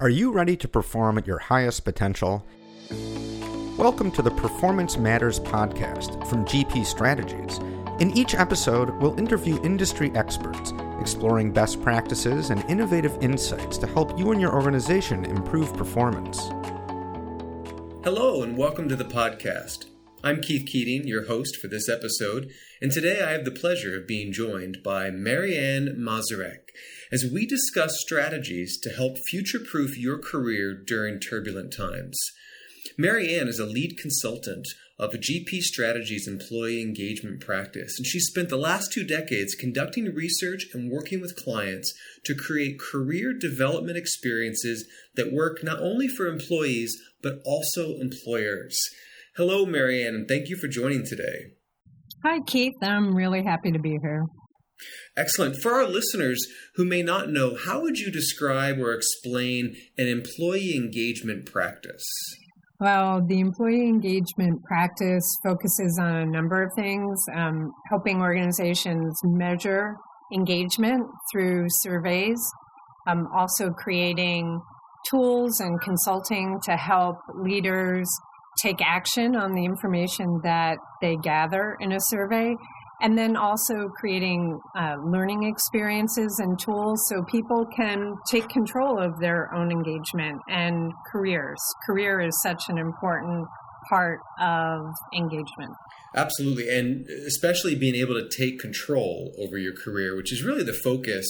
Are you ready to perform at your highest potential? Welcome to the Performance Matters podcast from GP Strategies. In each episode, we'll interview industry experts, exploring best practices and innovative insights to help you and your organization improve performance. Hello, and welcome to the podcast. I'm Keith Keating, your host for this episode, and today I have the pleasure of being joined by Marianne Mazurek as we discuss strategies to help future proof your career during turbulent times. Marianne is a lead consultant of GP Strategies employee engagement practice, and she spent the last two decades conducting research and working with clients to create career development experiences that work not only for employees but also employers. Hello, Marianne, and thank you for joining today. Hi, Keith. I'm really happy to be here. Excellent. For our listeners who may not know, how would you describe or explain an employee engagement practice? Well, the employee engagement practice focuses on a number of things, um, helping organizations measure engagement through surveys, um, also creating tools and consulting to help leaders take action on the information that they gather in a survey and then also creating uh, learning experiences and tools so people can take control of their own engagement and careers. Career is such an important part of engagement. Absolutely. And especially being able to take control over your career, which is really the focus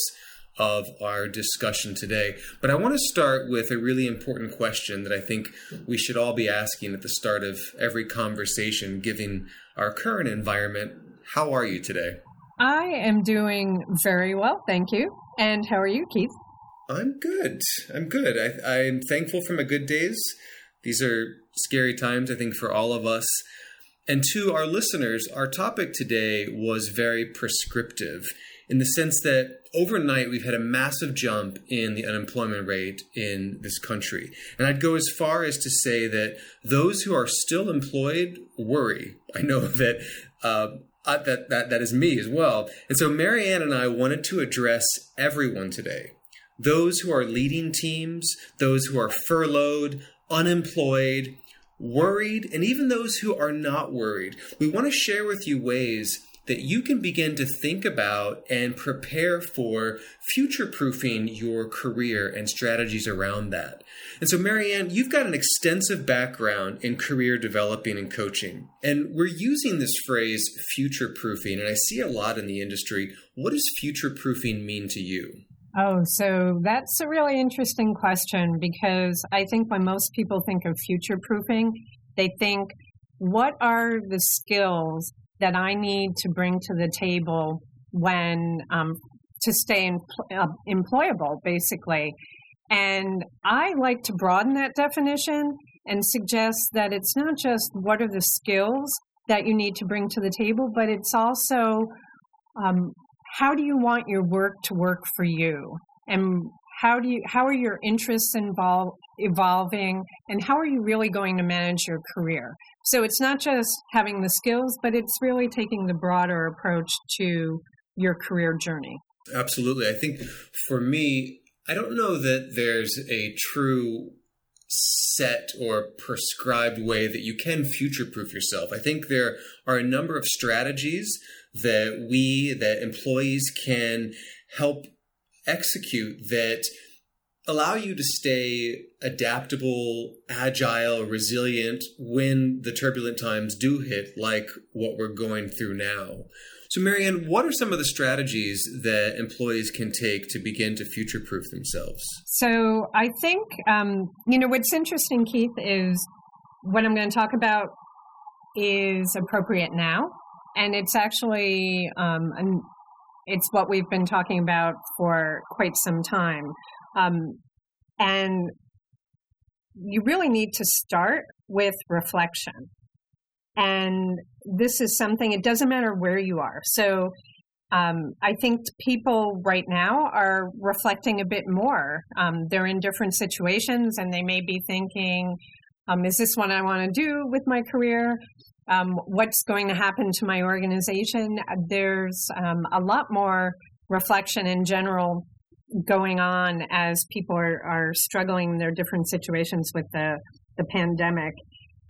of our discussion today. But I want to start with a really important question that I think we should all be asking at the start of every conversation, given our current environment how are you today? I am doing very well, thank you. And how are you, Keith? I'm good. I'm good. I, I'm thankful for my good days. These are scary times, I think, for all of us. And to our listeners, our topic today was very prescriptive in the sense that overnight we've had a massive jump in the unemployment rate in this country. And I'd go as far as to say that those who are still employed worry. I know that uh, uh, that, that, that is me as well. And so Marianne and I wanted to address everyone today those who are leading teams, those who are furloughed, unemployed, worried, and even those who are not worried. We want to share with you ways that you can begin to think about and prepare for future proofing your career and strategies around that. And so, Marianne, you've got an extensive background in career developing and coaching. And we're using this phrase future proofing, and I see a lot in the industry. What does future proofing mean to you? Oh, so that's a really interesting question because I think when most people think of future proofing, they think, what are the skills that I need to bring to the table when um, to stay uh, employable, basically. And I like to broaden that definition and suggest that it's not just what are the skills that you need to bring to the table, but it's also um, how do you want your work to work for you, and how do you how are your interests involve, evolving, and how are you really going to manage your career? So it's not just having the skills, but it's really taking the broader approach to your career journey. Absolutely. I think for me, I don't know that there's a true set or prescribed way that you can future proof yourself. I think there are a number of strategies that we, that employees can help execute that allow you to stay adaptable, agile, resilient when the turbulent times do hit, like what we're going through now. So, Marianne, what are some of the strategies that employees can take to begin to future proof themselves? So, I think, um, you know, what's interesting, Keith, is what I'm going to talk about is appropriate now. And it's actually, um, an, it's what we've been talking about for quite some time. Um, and you really need to start with reflection. And this is something, it doesn't matter where you are. So um, I think people right now are reflecting a bit more. Um, they're in different situations and they may be thinking, um, is this what I want to do with my career? Um, what's going to happen to my organization? There's um, a lot more reflection in general going on as people are, are struggling in their different situations with the, the pandemic.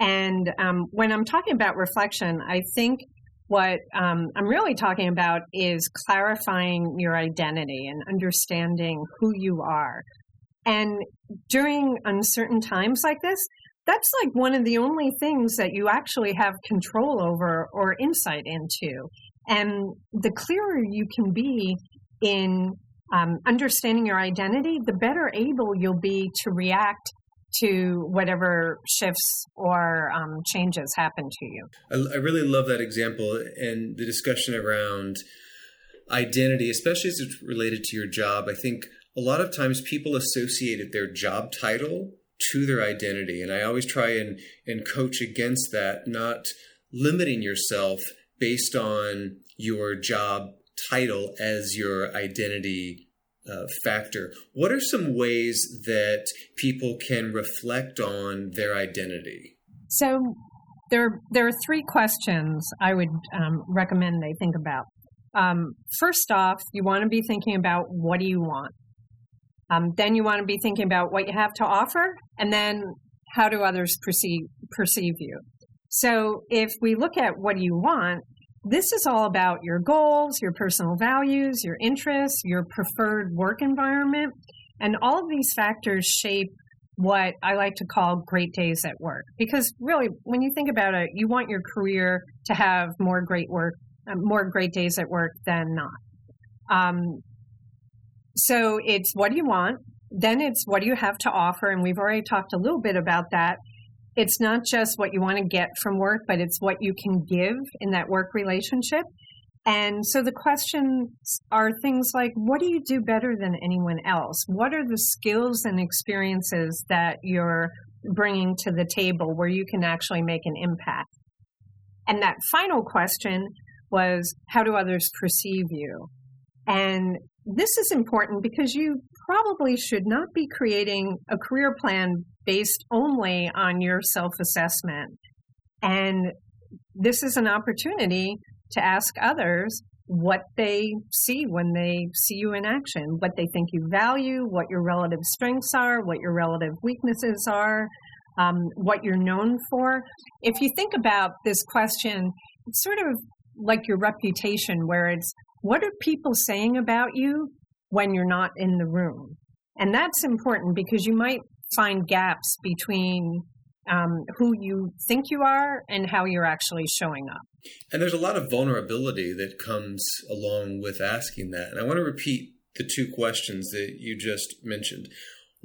And um, when I'm talking about reflection, I think what um, I'm really talking about is clarifying your identity and understanding who you are. And during uncertain times like this, that's like one of the only things that you actually have control over or insight into. And the clearer you can be in um, understanding your identity, the better able you'll be to react to whatever shifts or um, changes happen to you. I, I really love that example and the discussion around identity, especially as it's related to your job. I think a lot of times people associated their job title to their identity. And I always try and, and coach against that, not limiting yourself based on your job title as your identity uh, factor. What are some ways that people can reflect on their identity? So there, there are three questions I would um, recommend they think about. Um, first off, you want to be thinking about what do you want. Um, then you want to be thinking about what you have to offer, and then how do others perceive perceive you. So if we look at what do you want, this is all about your goals, your personal values, your interests, your preferred work environment, and all of these factors shape what I like to call great days at work. Because really, when you think about it, you want your career to have more great work, uh, more great days at work than not. Um, so it's what do you want? Then it's what do you have to offer? And we've already talked a little bit about that it's not just what you want to get from work, but it's what you can give in that work relationship. And so the questions are things like what do you do better than anyone else? What are the skills and experiences that you're bringing to the table where you can actually make an impact? And that final question was how do others perceive you? And this is important because you probably should not be creating a career plan based only on your self assessment. And this is an opportunity to ask others what they see when they see you in action, what they think you value, what your relative strengths are, what your relative weaknesses are, um, what you're known for. If you think about this question, it's sort of like your reputation, where it's what are people saying about you when you're not in the room? And that's important because you might find gaps between um, who you think you are and how you're actually showing up. And there's a lot of vulnerability that comes along with asking that. And I want to repeat the two questions that you just mentioned.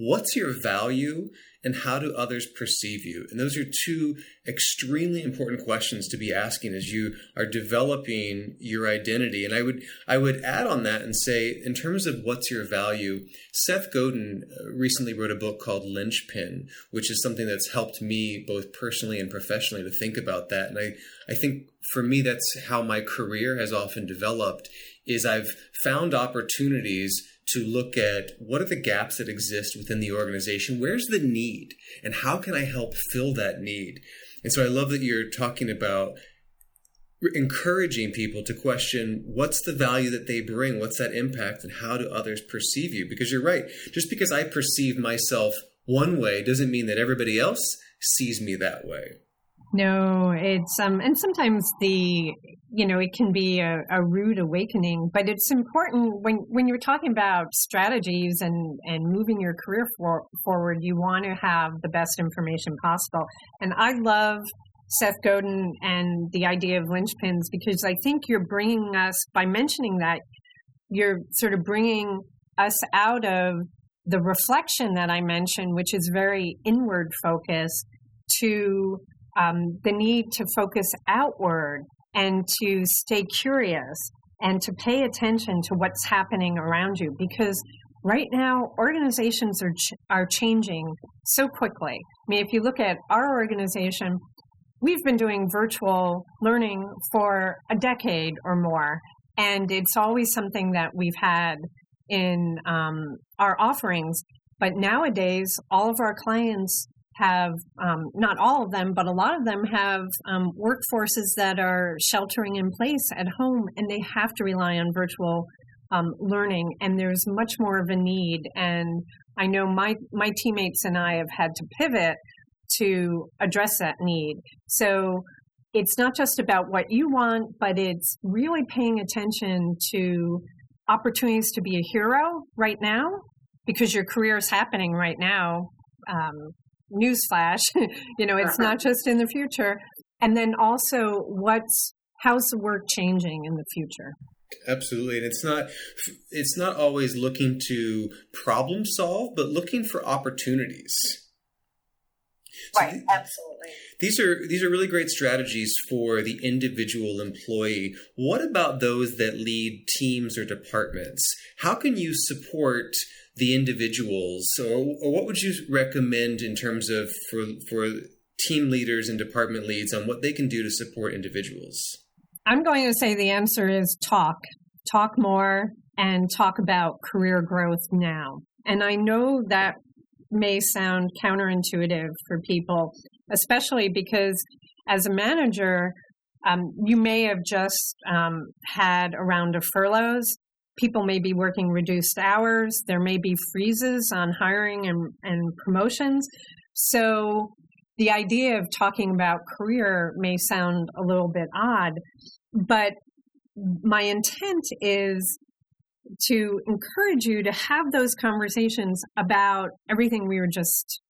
What's your value and how do others perceive you? And those are two extremely important questions to be asking as you are developing your identity. And I would I would add on that and say, in terms of what's your value, Seth Godin uh, recently wrote a book called Linchpin, which is something that's helped me both personally and professionally to think about that. And I, I think for me that's how my career has often developed is I've found opportunities to look at what are the gaps that exist within the organization, where's the need, and how can I help fill that need. And so I love that you're talking about encouraging people to question what's the value that they bring, what's that impact, and how do others perceive you? Because you're right, just because I perceive myself one way doesn't mean that everybody else sees me that way. No, it's um, and sometimes the you know it can be a, a rude awakening, but it's important when when you're talking about strategies and and moving your career for, forward. You want to have the best information possible, and I love Seth Godin and the idea of linchpins because I think you're bringing us by mentioning that you're sort of bringing us out of the reflection that I mentioned, which is very inward focused, to um, the need to focus outward and to stay curious and to pay attention to what's happening around you because right now organizations are ch- are changing so quickly. I mean, if you look at our organization, we've been doing virtual learning for a decade or more, and it's always something that we've had in um, our offerings. But nowadays, all of our clients have um, not all of them, but a lot of them have um, workforces that are sheltering in place at home, and they have to rely on virtual um, learning, and there's much more of a need. And I know my my teammates and I have had to pivot to address that need. So it's not just about what you want, but it's really paying attention to opportunities to be a hero right now because your career is happening right now. Um, newsflash, you know, it's uh-huh. not just in the future. And then also, what's how's the work changing in the future? Absolutely, and it's not it's not always looking to problem solve, but looking for opportunities. So right, absolutely. These are these are really great strategies for the individual employee. What about those that lead teams or departments? How can you support the individuals, or what would you recommend in terms of for for team leaders and department leads on what they can do to support individuals? I'm going to say the answer is talk, talk more, and talk about career growth now. And I know that may sound counterintuitive for people, especially because as a manager, um, you may have just um, had a round of furloughs. People may be working reduced hours. There may be freezes on hiring and, and promotions. So the idea of talking about career may sound a little bit odd, but my intent is to encourage you to have those conversations about everything we were just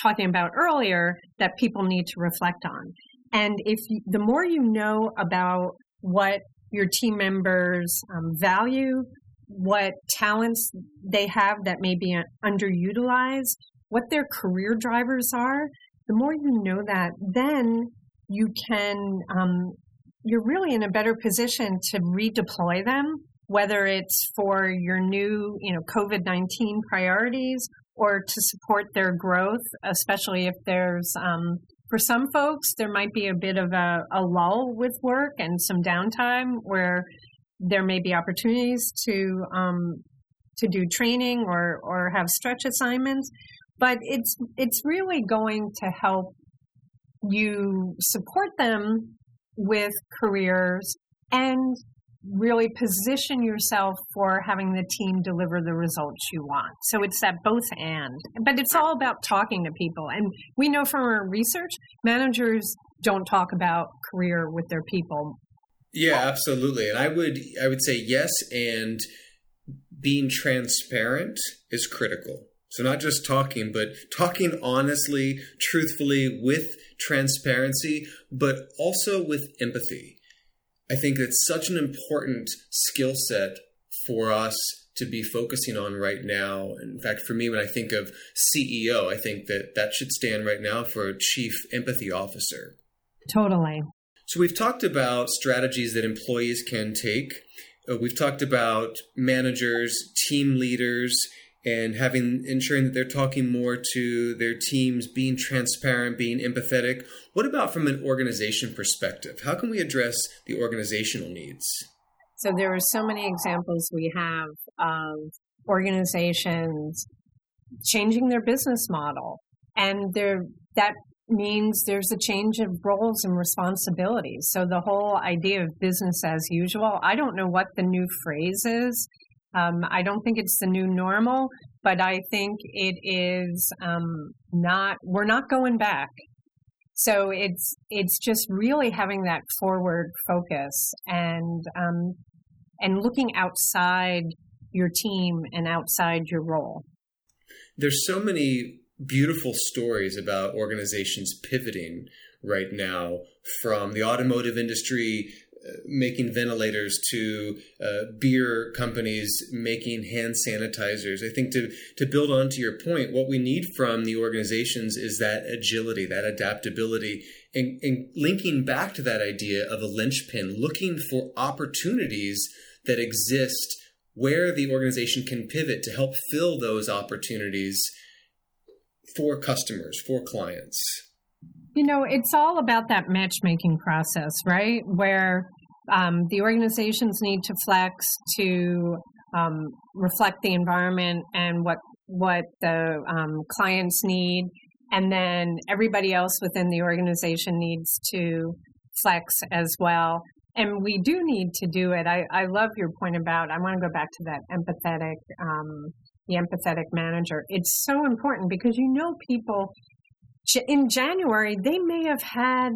talking about earlier that people need to reflect on. And if you, the more you know about what your team members um, value, what talents they have that may be underutilized, what their career drivers are, the more you know that, then you can, um, you're really in a better position to redeploy them whether it's for your new, you know, COVID-19 priorities or to support their growth, especially if there's, um, for some folks, there might be a bit of a, a lull with work and some downtime where there may be opportunities to um, to do training or or have stretch assignments. But it's it's really going to help you support them with careers and really position yourself for having the team deliver the results you want. So it's that both and. But it's all about talking to people. And we know from our research, managers don't talk about career with their people. Yeah, absolutely. And I would I would say yes and being transparent is critical. So not just talking, but talking honestly, truthfully with transparency, but also with empathy I think it's such an important skill set for us to be focusing on right now. In fact, for me, when I think of CEO, I think that that should stand right now for Chief Empathy Officer. Totally. So we've talked about strategies that employees can take. Uh, we've talked about managers, team leaders, and having ensuring that they're talking more to their teams, being transparent, being empathetic. What about from an organization perspective? How can we address the organizational needs? So there are so many examples we have of organizations changing their business model, and there that means there's a change of roles and responsibilities. So the whole idea of business as usual, I don't know what the new phrase is um, I don't think it's the new normal, but I think it is um, not. We're not going back. So it's it's just really having that forward focus and um, and looking outside your team and outside your role. There's so many beautiful stories about organizations pivoting right now from the automotive industry making ventilators to uh, beer companies making hand sanitizers. I think to to build on to your point, what we need from the organizations is that agility, that adaptability, and, and linking back to that idea of a linchpin, looking for opportunities that exist where the organization can pivot to help fill those opportunities for customers, for clients. You know, it's all about that matchmaking process, right? Where um, the organizations need to flex to um, reflect the environment and what what the um, clients need, and then everybody else within the organization needs to flex as well. and we do need to do it. I, I love your point about, I want to go back to that empathetic, um, the empathetic manager. It's so important because you know people in January, they may have had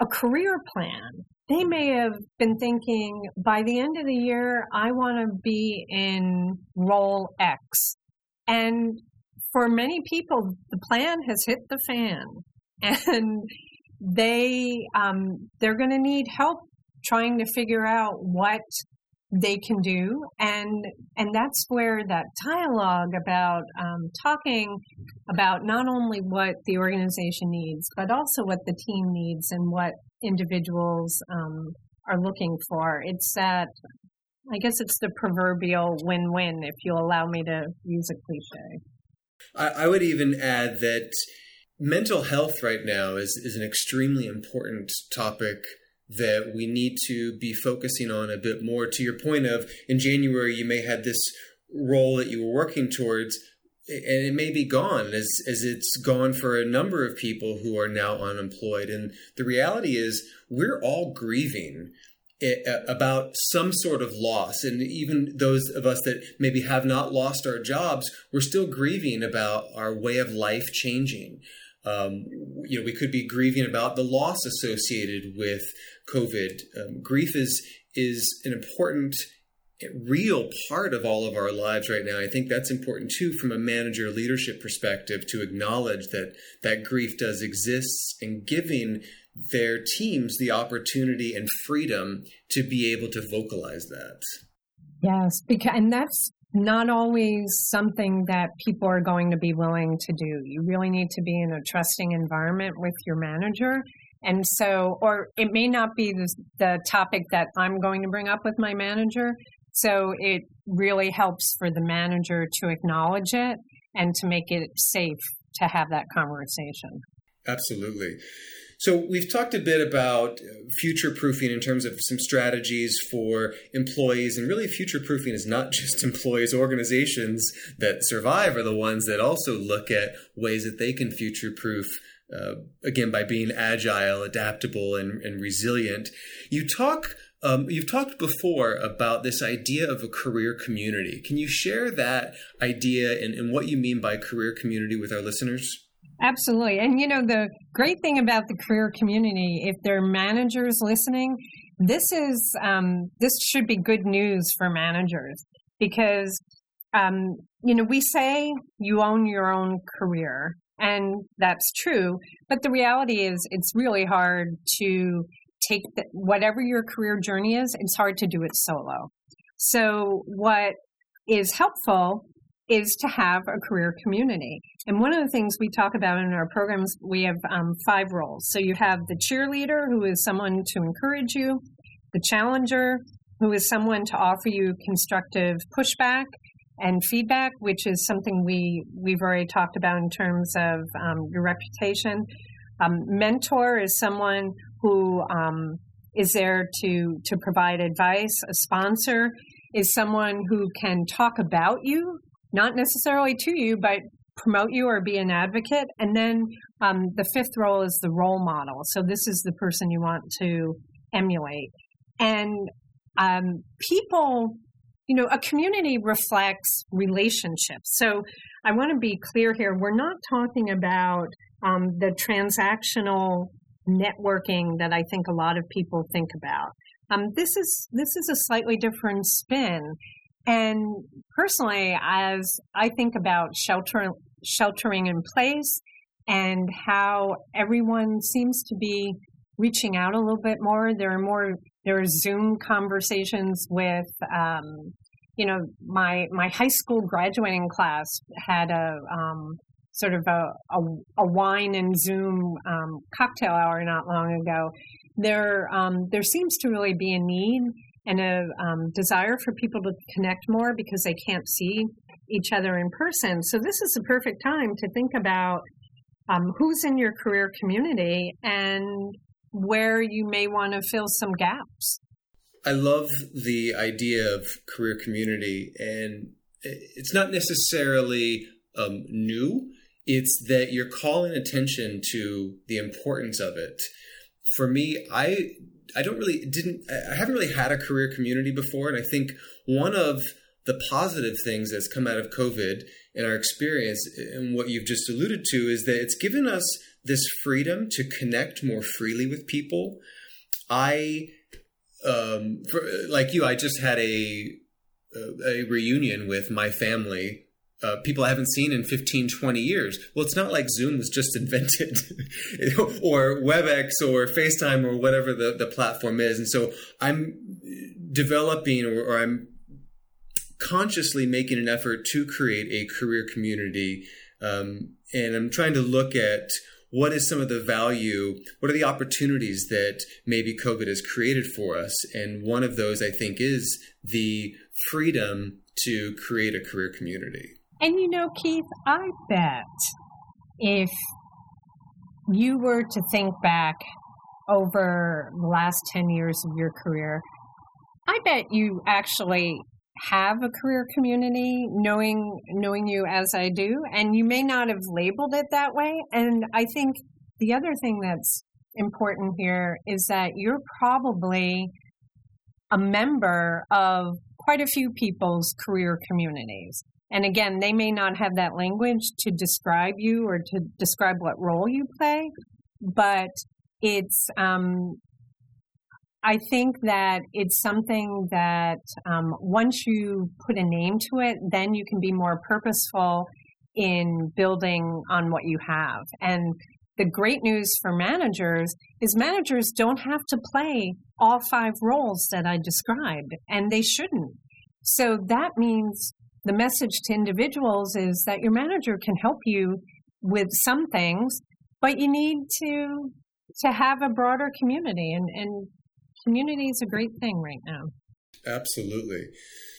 a career plan. They may have been thinking by the end of the year, I want to be in role X. And for many people, the plan has hit the fan and they, um, they're going to need help trying to figure out what they can do. And and that's where that dialogue about um, talking about not only what the organization needs but also what the team needs and what individuals um, are looking for. It's that i guess it's the proverbial win-win if you'll allow me to use a cliche. I, I would even add that mental health right now is, is an extremely important topic that we need to be focusing on a bit more. To your point of in January, you may have this role that you were working towards, and it may be gone as as it's gone for a number of people who are now unemployed. And the reality is, we're all grieving about some sort of loss. And even those of us that maybe have not lost our jobs, we're still grieving about our way of life changing. Um, you know, we could be grieving about the loss associated with COVID. Um, grief is is an important, real part of all of our lives right now. I think that's important too, from a manager leadership perspective, to acknowledge that that grief does exist and giving their teams the opportunity and freedom to be able to vocalize that. Yes, because and that's not always something that people are going to be willing to do. You really need to be in a trusting environment with your manager. And so, or it may not be the, the topic that I'm going to bring up with my manager. So it really helps for the manager to acknowledge it and to make it safe to have that conversation. Absolutely. So we've talked a bit about future proofing in terms of some strategies for employees, and really future proofing is not just employees. Organizations that survive are the ones that also look at ways that they can future proof. Uh, again, by being agile, adaptable, and, and resilient. You talk um, you've talked before about this idea of a career community. Can you share that idea and, and, what you mean by career community with our listeners? Absolutely. And you know, the great thing about the career community, if there are managers listening, this is um, this should be good news for managers because um, you know we say you own your own career, and that's true. But the reality is, it's really hard to take the, whatever your career journey is. It's hard to do it solo. So what is helpful is to have a career community. And one of the things we talk about in our programs, we have um, five roles. So you have the cheerleader, who is someone to encourage you, the challenger, who is someone to offer you constructive pushback and feedback, which is something we we've already talked about in terms of um, your reputation. Um, mentor is someone who um, is there to to provide advice. A sponsor is someone who can talk about you not necessarily to you, but promote you or be an advocate. And then um, the fifth role is the role model. So this is the person you want to emulate. And um, people, you know, a community reflects relationships. So I want to be clear here. We're not talking about um, the transactional networking that I think a lot of people think about. Um, this is this is a slightly different spin. And personally, as I think about shelter, sheltering in place and how everyone seems to be reaching out a little bit more, there are more, there are Zoom conversations with, um, you know, my, my high school graduating class had a, um, sort of a, a, a, wine and Zoom um, cocktail hour not long ago. There, um, there seems to really be a need and a um, desire for people to connect more because they can't see each other in person. So this is the perfect time to think about um, who's in your career community and where you may want to fill some gaps. I love the idea of career community, and it's not necessarily um, new. It's that you're calling attention to the importance of it for me, I I don't really didn't I haven't really had a career community before, and I think one of the positive things that's come out of COVID in our experience and what you've just alluded to is that it's given us this freedom to connect more freely with people. I, um, for, like you, I just had a a reunion with my family uh, people I haven't seen in 15, 20 years. Well, it's not like Zoom was just invented or WebEx or FaceTime or whatever the, the platform is. And so I'm developing or, or I'm consciously making an effort to create a career community. Um, and I'm trying to look at what is some of the value, what are the opportunities that maybe COVID has created for us? And one of those, I think, is the freedom to create a career community. And you know, Keith, I bet if you were to think back over the last 10 years of your career, I bet you actually have a career community knowing knowing you as I do and you may not have labeled it that way. And I think the other thing that's important here is that you're probably a member of quite a few people's career communities. And again, they may not have that language to describe you or to describe what role you play, but it's, um, I think that it's something that um, once you put a name to it, then you can be more purposeful in building on what you have. And the great news for managers is managers don't have to play all five roles that I described, and they shouldn't. So that means the message to individuals is that your manager can help you with some things, but you need to to have a broader community and, and community is a great thing right now. Absolutely.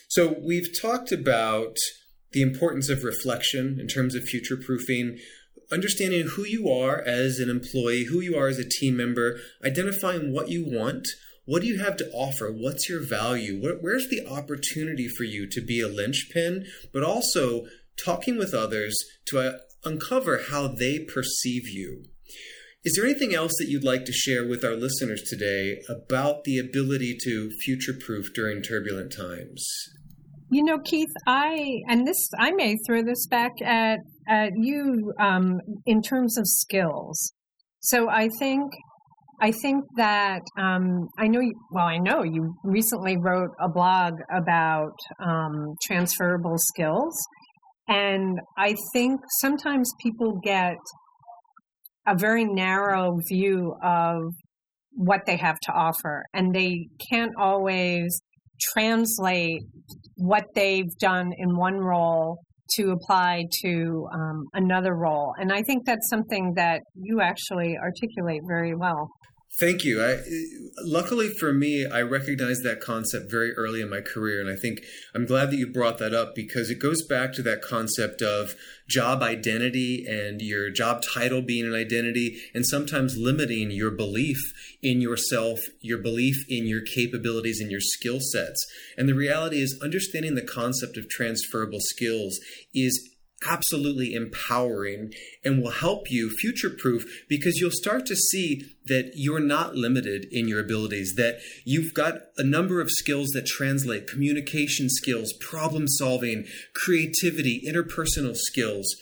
So we've talked about the importance of reflection in terms of future proofing, understanding who you are as an employee, who you are as a team member, identifying what you want, what do you have to offer? What's your value? where's the opportunity for you to be a linchpin, but also talking with others to uh, uncover how they perceive you? Is there anything else that you'd like to share with our listeners today about the ability to future proof during turbulent times? You know, Keith, I and this I may throw this back at at you um, in terms of skills. So I think I think that um, I know. You, well, I know you recently wrote a blog about um, transferable skills, and I think sometimes people get a very narrow view of what they have to offer, and they can't always translate what they've done in one role to apply to um, another role. And I think that's something that you actually articulate very well. Thank you. I, luckily for me, I recognized that concept very early in my career. And I think I'm glad that you brought that up because it goes back to that concept of job identity and your job title being an identity and sometimes limiting your belief in yourself, your belief in your capabilities and your skill sets. And the reality is understanding the concept of transferable skills is absolutely empowering and will help you future proof because you'll start to see that you're not limited in your abilities, that you've got a number of skills that translate communication skills, problem solving, creativity, interpersonal skills.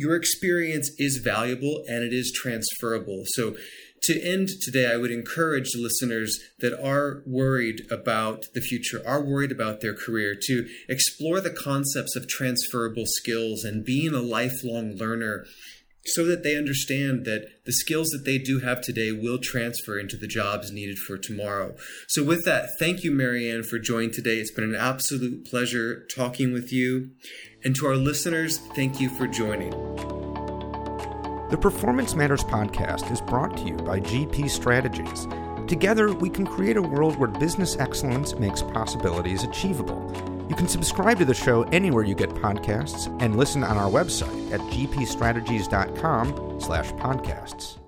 Your experience is valuable and it is transferable. So to end today, I would encourage listeners that are worried about the future, are worried about their career, to explore the concepts of transferable skills and being a lifelong learner so that they understand that the skills that they do have today will transfer into the jobs needed for tomorrow. So, with that, thank you, Marianne, for joining today. It's been an absolute pleasure talking with you. And to our listeners, thank you for joining. The Performance Matters podcast is brought to you by GP Strategies. Together, we can create a world where business excellence makes possibilities achievable. You can subscribe to the show anywhere you get podcasts and listen on our website at gpstrategies.com slash podcasts.